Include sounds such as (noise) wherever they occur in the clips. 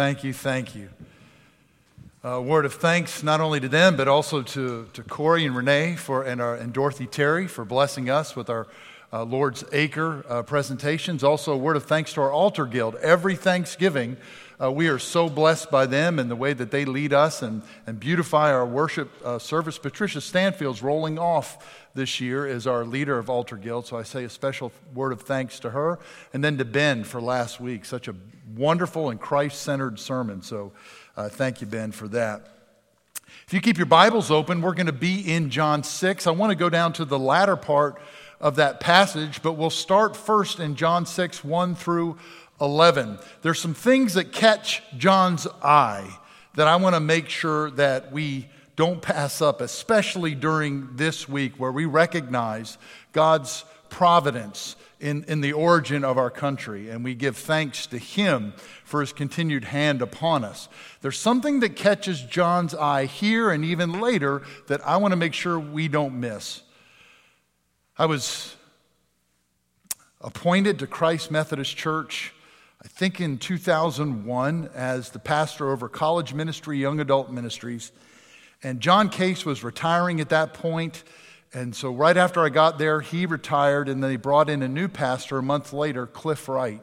Thank you, thank you. A word of thanks not only to them, but also to, to Corey and Renee for, and, our, and Dorothy Terry for blessing us with our uh, Lord's Acre uh, presentations. Also, a word of thanks to our Altar Guild. Every Thanksgiving, uh, we are so blessed by them and the way that they lead us and, and beautify our worship uh, service. Patricia Stanfield's rolling off this year as our leader of Altar Guild, so I say a special word of thanks to her. And then to Ben for last week. Such a wonderful and Christ centered sermon. So uh, thank you, Ben, for that. If you keep your Bibles open, we're going to be in John 6. I want to go down to the latter part of that passage, but we'll start first in John 6, 1 through 11. There's some things that catch John's eye that I want to make sure that we don't pass up, especially during this week where we recognize God's providence in, in the origin of our country, and we give thanks to Him for His continued hand upon us. There's something that catches John's eye here and even later that I want to make sure we don't miss. I was appointed to Christ Methodist Church, I think in 2001, as the pastor over college ministry, young adult ministries. And John Case was retiring at that point and so, right after I got there, he retired, and then he brought in a new pastor a month later, Cliff Wright.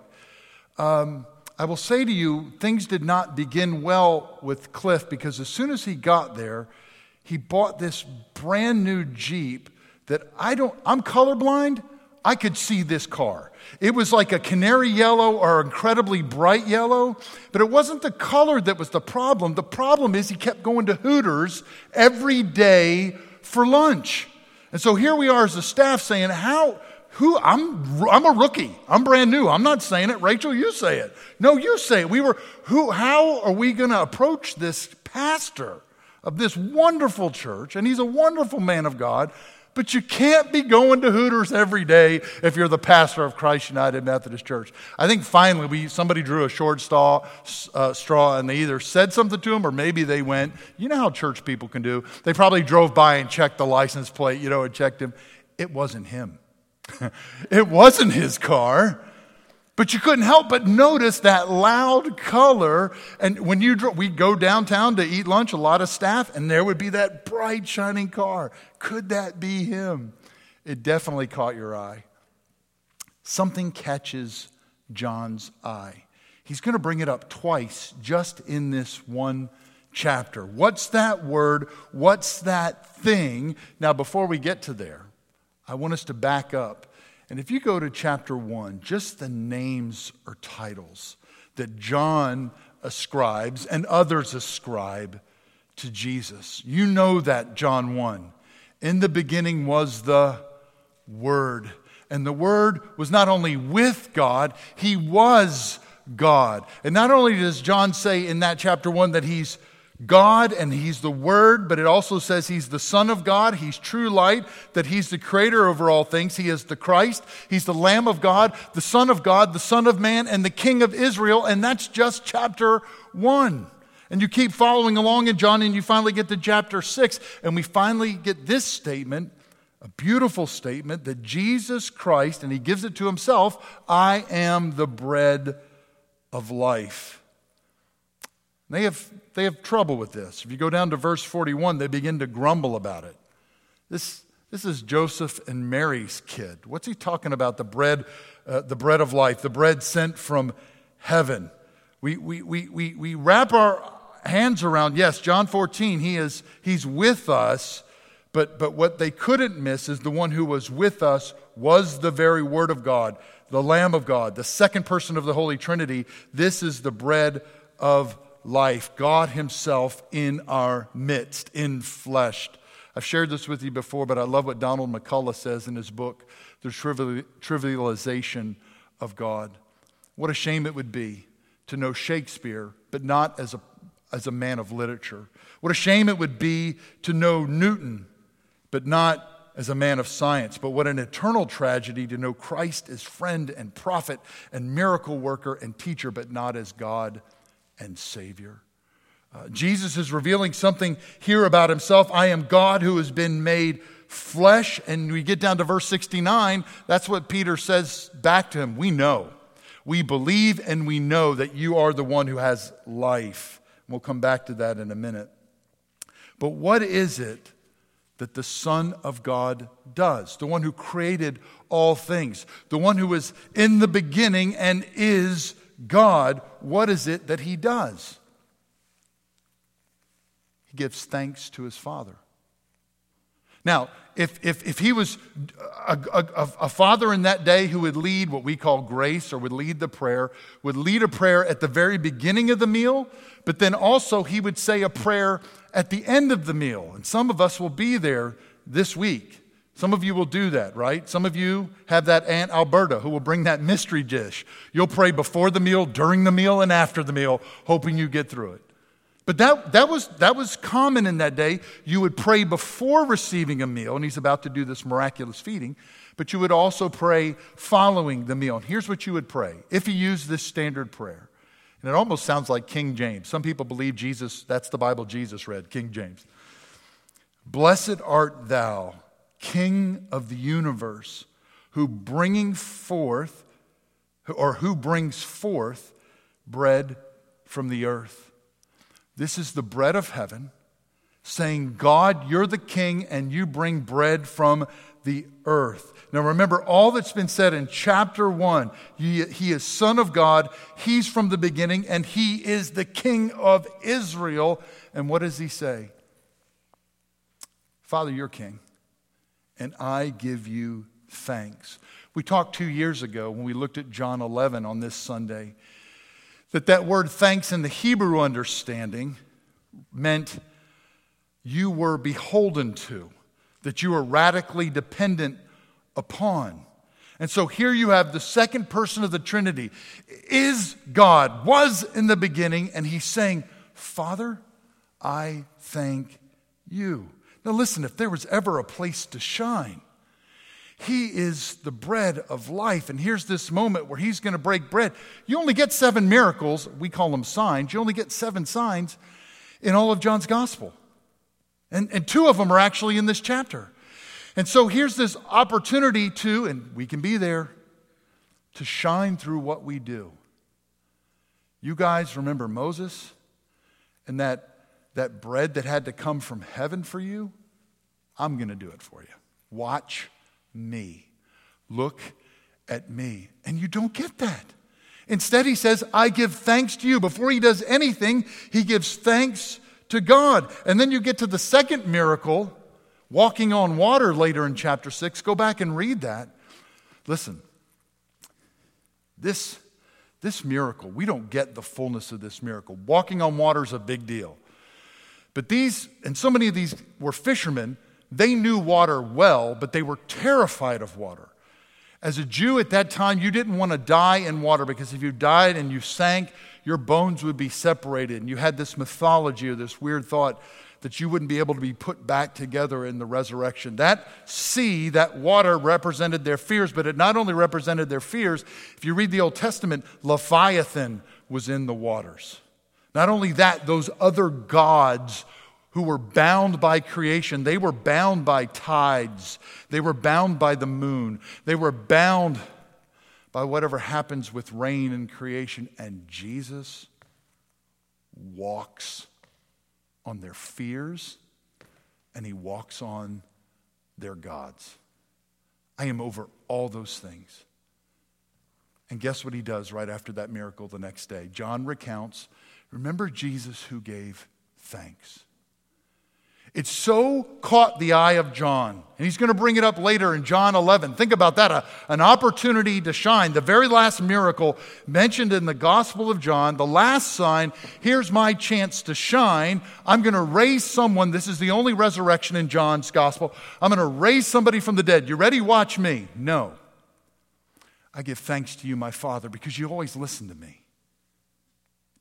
Um, I will say to you, things did not begin well with Cliff because as soon as he got there, he bought this brand new Jeep that I don't, I'm colorblind. I could see this car. It was like a canary yellow or incredibly bright yellow, but it wasn't the color that was the problem. The problem is he kept going to Hooters every day for lunch. And so here we are as a staff saying, How, who, I'm, I'm a rookie. I'm brand new. I'm not saying it. Rachel, you say it. No, you say it. We were, who, how are we going to approach this pastor of this wonderful church? And he's a wonderful man of God. But you can't be going to Hooters every day if you're the pastor of Christ United Methodist Church. I think finally we, somebody drew a short straw, uh, straw and they either said something to him or maybe they went, you know how church people can do. They probably drove by and checked the license plate, you know, and checked him. It wasn't him. (laughs) it wasn't his car. But you couldn't help but notice that loud color. And when you we'd go downtown to eat lunch, a lot of staff, and there would be that bright shining car. Could that be him? It definitely caught your eye. Something catches John's eye. He's going to bring it up twice just in this one chapter. What's that word? What's that thing? Now, before we get to there, I want us to back up and if you go to chapter 1, just the names or titles that John ascribes and others ascribe to Jesus. You know that, John 1. In the beginning was the Word. And the Word was not only with God, He was God. And not only does John say in that chapter 1 that He's God and He's the Word, but it also says He's the Son of God. He's true light, that He's the Creator over all things. He is the Christ. He's the Lamb of God, the Son of God, the Son of Man, and the King of Israel. And that's just chapter one. And you keep following along in John, and you finally get to chapter six, and we finally get this statement a beautiful statement that Jesus Christ, and He gives it to Himself I am the bread of life. They have, they have trouble with this. If you go down to verse 41, they begin to grumble about it. This, this is Joseph and Mary's kid. What's he talking about? The bread, uh, the bread of life, the bread sent from heaven. We, we, we, we, we wrap our hands around, yes, John 14, he is, he's with us, but, but what they couldn't miss is the one who was with us was the very Word of God, the Lamb of God, the second person of the Holy Trinity. This is the bread of life, God Himself in our midst, in flesh. I've shared this with you before, but I love what Donald McCullough says in his book, The Trivialization of God. What a shame it would be to know Shakespeare, but not as a, as a man of literature. What a shame it would be to know Newton, but not as a man of science. But what an eternal tragedy to know Christ as friend and prophet and miracle worker and teacher, but not as God and Savior. Uh, Jesus is revealing something here about himself. I am God who has been made flesh. And we get down to verse 69. That's what Peter says back to him. We know. We believe and we know that you are the one who has life. We'll come back to that in a minute. But what is it that the Son of God does? The one who created all things, the one who was in the beginning and is God. What is it that he does? He gives thanks to his Father. Now, if, if, if he was a, a, a, father in that day who would lead what we call grace or would lead the prayer, would lead a prayer at the very beginning of the meal, but then also he would say a prayer at the end of the meal. And some of us will be there this week. Some of you will do that, right? Some of you have that Aunt Alberta who will bring that mystery dish. You'll pray before the meal, during the meal, and after the meal, hoping you get through it. But that, that, was, that was common in that day. You would pray before receiving a meal, and he's about to do this miraculous feeding, but you would also pray following the meal. And here's what you would pray if you use this standard prayer. And it almost sounds like King James. Some people believe Jesus, that's the Bible Jesus read, King James. Blessed art thou, King of the universe, who bringing forth, or who brings forth bread from the earth. This is the bread of heaven, saying, God, you're the king, and you bring bread from the earth. Now remember all that's been said in chapter one. He, he, is Son of God, He's from the beginning, and He is the King of Israel. And what does He say? Father, you're King, and I give you thanks. We talked two years ago when we looked at John 11 on this Sunday that that word thanks in the Hebrew understanding meant you were beholden to, that you were radically dependent upon. And so here you have the second person of the Trinity is God, was in the beginning, and he's saying, Father, I thank you. Now, listen, if there was ever a place to shine, he is the bread of life. And here's this moment where he's going to break bread. You only get seven miracles. We call them signs. You only get seven signs in all of John's gospel. And, and two of them are actually in this chapter. And so here's this opportunity to, and we can be there, to shine through what we do. You guys remember Moses and that, that bread that had to come from heaven for you? I'm going to do it for you. Watch me. Look at me. And you don't get that. Instead, he says, I give thanks to you. Before he does anything, he gives thanks to God. And then you get to the second miracle, walking on water later in chapter 6. Go back and read that. Listen, this, this miracle, we don't get the fullness of this miracle. Walking on water is a big deal. But these, and so many of these were fishermen they knew water well, but they were terrified of water. As a Jew at that time, you didn't want to die in water because if you died and you sank, your bones would be separated. And you had this mythology or this weird thought that you wouldn't be able to be put back together in the resurrection. That sea, that water represented their fears, but it not only represented their fears, if you read the Old Testament, Leviathan was in the waters. Not only that, those other gods who were bound by creation. They were bound by tides. They were bound by the moon. They were bound by whatever happens with rain and creation. And Jesus walks on their fears and he walks on their gods. I am over all those things. And guess what he does right after that miracle the next day? John recounts remember Jesus who gave thanks. It so caught the eye of John. And he's going to bring it up later in John 11. Think about that a, an opportunity to shine. The very last miracle mentioned in the Gospel of John, the last sign here's my chance to shine. I'm going to raise someone. This is the only resurrection in John's Gospel. I'm going to raise somebody from the dead. You ready? Watch me. No. I give thanks to you, my Father, because you always listen to me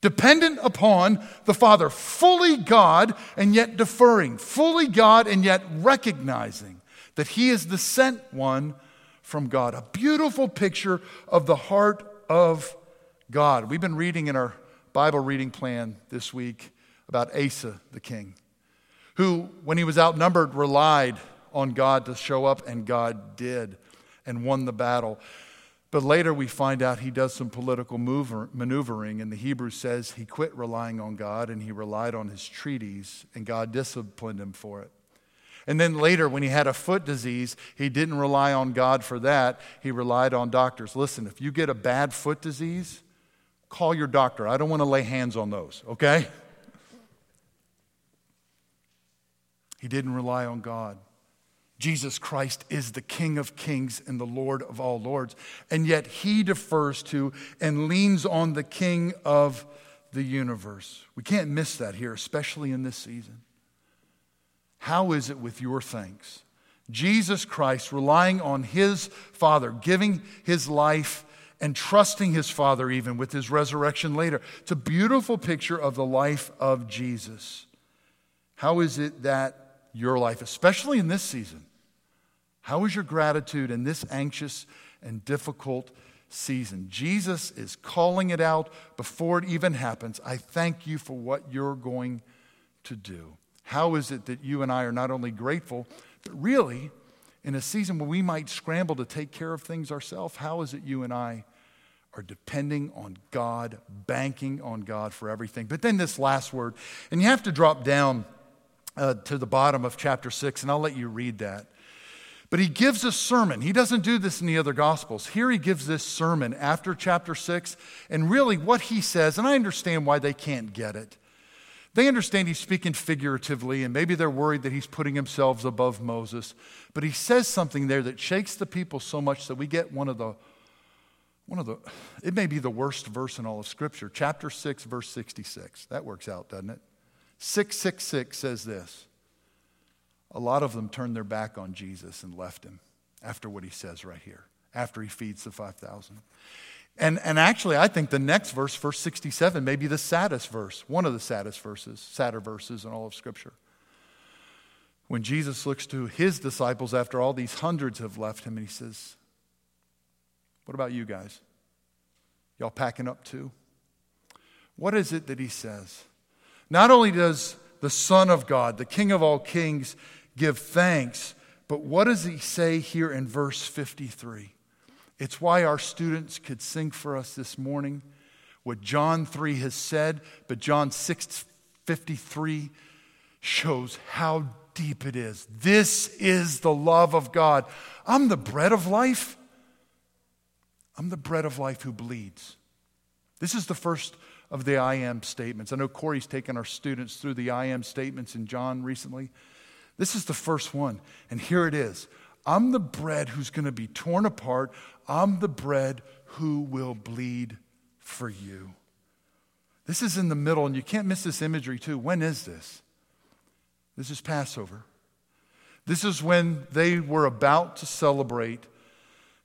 dependent upon the Father, fully God and yet deferring, fully God and yet recognizing that He is the sent one from God. A beautiful picture of the heart of God. We've been reading in our Bible reading plan this week about Asa, the king, who, when he was outnumbered, relied on God to show up, and God did and won the battle. But later we find out he does some political maneuvering, and the Hebrew says he quit relying on God and he relied on his treaties, and God disciplined him for it. And then later, when he had a foot disease, he didn't rely on God for that. He relied on doctors. Listen, if you get a bad foot disease, call your doctor. I don't want to lay hands on those, okay? He didn't rely on God. Jesus Christ is the King of kings and the Lord of all lords. And yet he defers to and leans on the King of the universe. We can't miss that here, especially in this season. How is it with your thanks? Jesus Christ relying on his Father, giving his life and trusting his Father even with his resurrection later. It's a beautiful picture of the life of Jesus. How is it that your life, especially in this season, how is your gratitude in this anxious and difficult season? Jesus is calling it out before it even happens. I thank you for what you're going to do. How is it that you and I are not only grateful, but really, in a season where we might scramble to take care of things ourselves, how is it you and I are depending on God, banking on God for everything? But then this last word, and you have to drop down uh, to the bottom of chapter 6, and I'll let you read that. But he gives a sermon. He doesn't do this in the other gospels. Here he gives this sermon after chapter 6, and really what he says, and I understand why they can't get it. They understand he's speaking figuratively, and maybe they're worried that he's putting himself above Moses. But he says something there that shakes the people so much that we get one of the, one of the, it may be the worst verse in all of Scripture. Chapter 6, verse 66. That works out, doesn't it? 666 says this A lot of them turned their back on Jesus and left him after what he says right here, after he feeds the 5,000. And, and actually, I think the next verse, verse 67, may be the saddest verse, one of the saddest verses, sadder verses in all of Scripture. When Jesus looks to his disciples after all these hundreds have left him, and he says, What about you guys? Y'all packing up too? What is it that he says? Not only does the Son of God, the King of all kings, give thanks, but what does he say here in verse 53? It's why our students could sing for us this morning what John 3 has said, but John 6 53 shows how deep it is. This is the love of God. I'm the bread of life. I'm the bread of life who bleeds. This is the first of the I am statements. I know Corey's taken our students through the I am statements in John recently. This is the first one, and here it is. I'm the bread who's going to be torn apart. I'm the bread who will bleed for you. This is in the middle, and you can't miss this imagery too. When is this? This is Passover. This is when they were about to celebrate,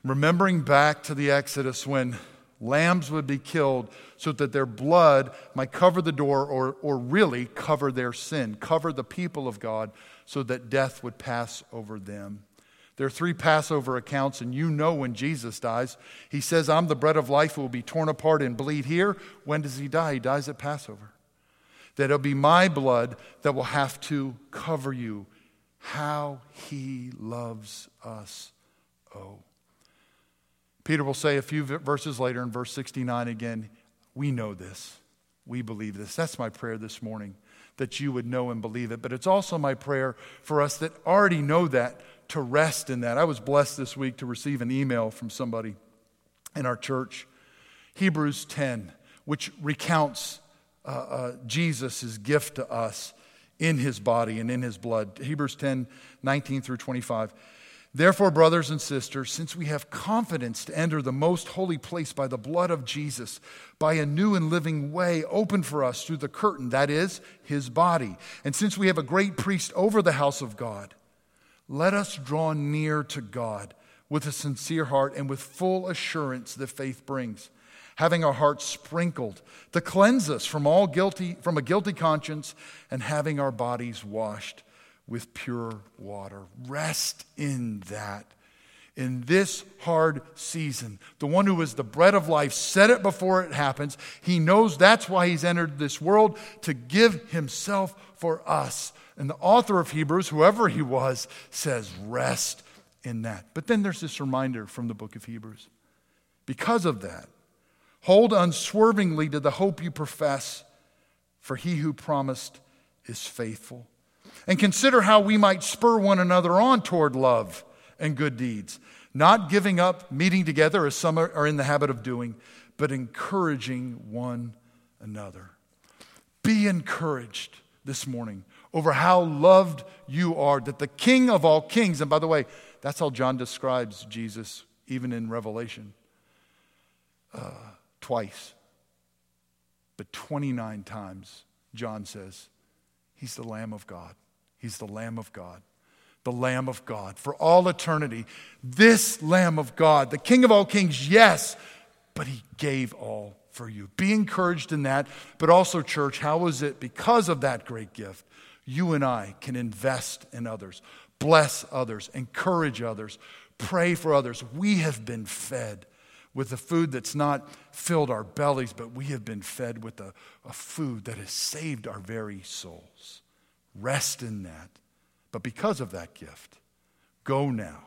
remembering back to the Exodus when lambs would be killed so that their blood might cover the door or, or really cover their sin, cover the people of God so that death would pass over them. There are three Passover accounts, and you know when Jesus dies. He says, I'm the bread of life who will be torn apart and bleed here. When does he die? He dies at Passover. That it'll be my blood that will have to cover you. How he loves us. Oh. Peter will say a few verses later in verse 69 again, We know this. We believe this. That's my prayer this morning, that you would know and believe it. But it's also my prayer for us that already know that to rest in that. I was blessed this week to receive an email from somebody in our church, Hebrews 10, which recounts uh, uh, Jesus' gift to us in his body and in his blood. Hebrews 10, 19 through 25. Therefore, brothers and sisters, since we have confidence to enter the most holy place by the blood of Jesus, by a new and living way opened for us through the curtain, that is, his body, and since we have a great priest over the house of God, let us draw near to God with a sincere heart and with full assurance that faith brings, having our hearts sprinkled to cleanse us from all guilty from a guilty conscience and having our bodies washed with pure water. Rest in that. In this hard season, the one who is the bread of life said it before it happens. He knows that's why he's entered this world to give himself for us and the author of Hebrews, whoever he was, says, rest in that. But then there's this reminder from the book of Hebrews Because of that, hold unswervingly to the hope you profess, for he who promised is faithful. And consider how we might spur one another on toward love and good deeds, not giving up meeting together as some are in the habit of doing, but encouraging one another. Be encouraged this morning over how loved you are, that the King of all kings, and by the way, that's how John describes Jesus even in Revelation uh, twice, but 29 times, John says, He's the Lamb of God. He's the Lamb of God. The Lamb of God for all eternity. This Lamb of God, the King of all kings, yes, but He gave all for you. Be encouraged in that. But also, church, how is it because of that great gift, you and I can invest in others, bless others, encourage others, pray for others? We have been fed with the food that's not filled our bellies, but we have been fed with a, a food that has saved our very souls. Rest in that. But because of that gift, go now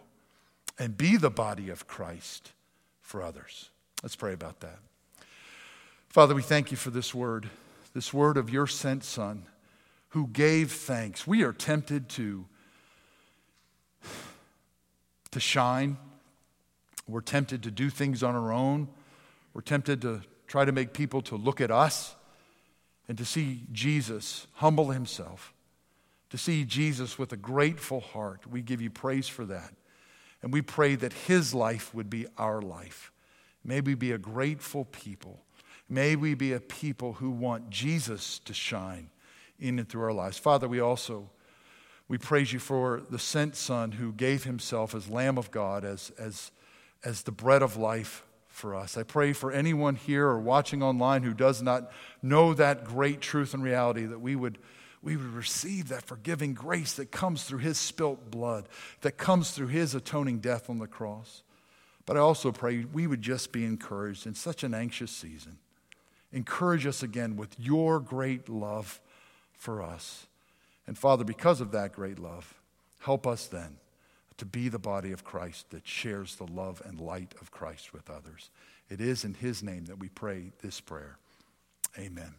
and be the body of Christ for others. Let's pray about that. Father, we thank you for this word, this word of your sent Son who gave thanks. We are tempted to, to shine we're tempted to do things on our own. We're tempted to try to make people to look at us and to see Jesus humble himself, to see Jesus with a grateful heart. We give you praise for that. And we pray that his life would be our life. May we be a grateful people. May we be a people who want Jesus to shine in and through our lives. Father, we also we praise you for the sent Son who gave himself as Lamb of God, as, as as the bread of life for us. I pray for anyone here or watching online who does not know that great truth and reality that we would, we would receive that forgiving grace that comes through his spilt blood, that comes through his atoning death on the cross. But I also pray we would just be encouraged in such an anxious season. Encourage us again with your great love for us. And Father, because of that great love, help us then to be the body of Christ that shares the love and light of Christ with others. It is in His name that we pray this prayer. Amen.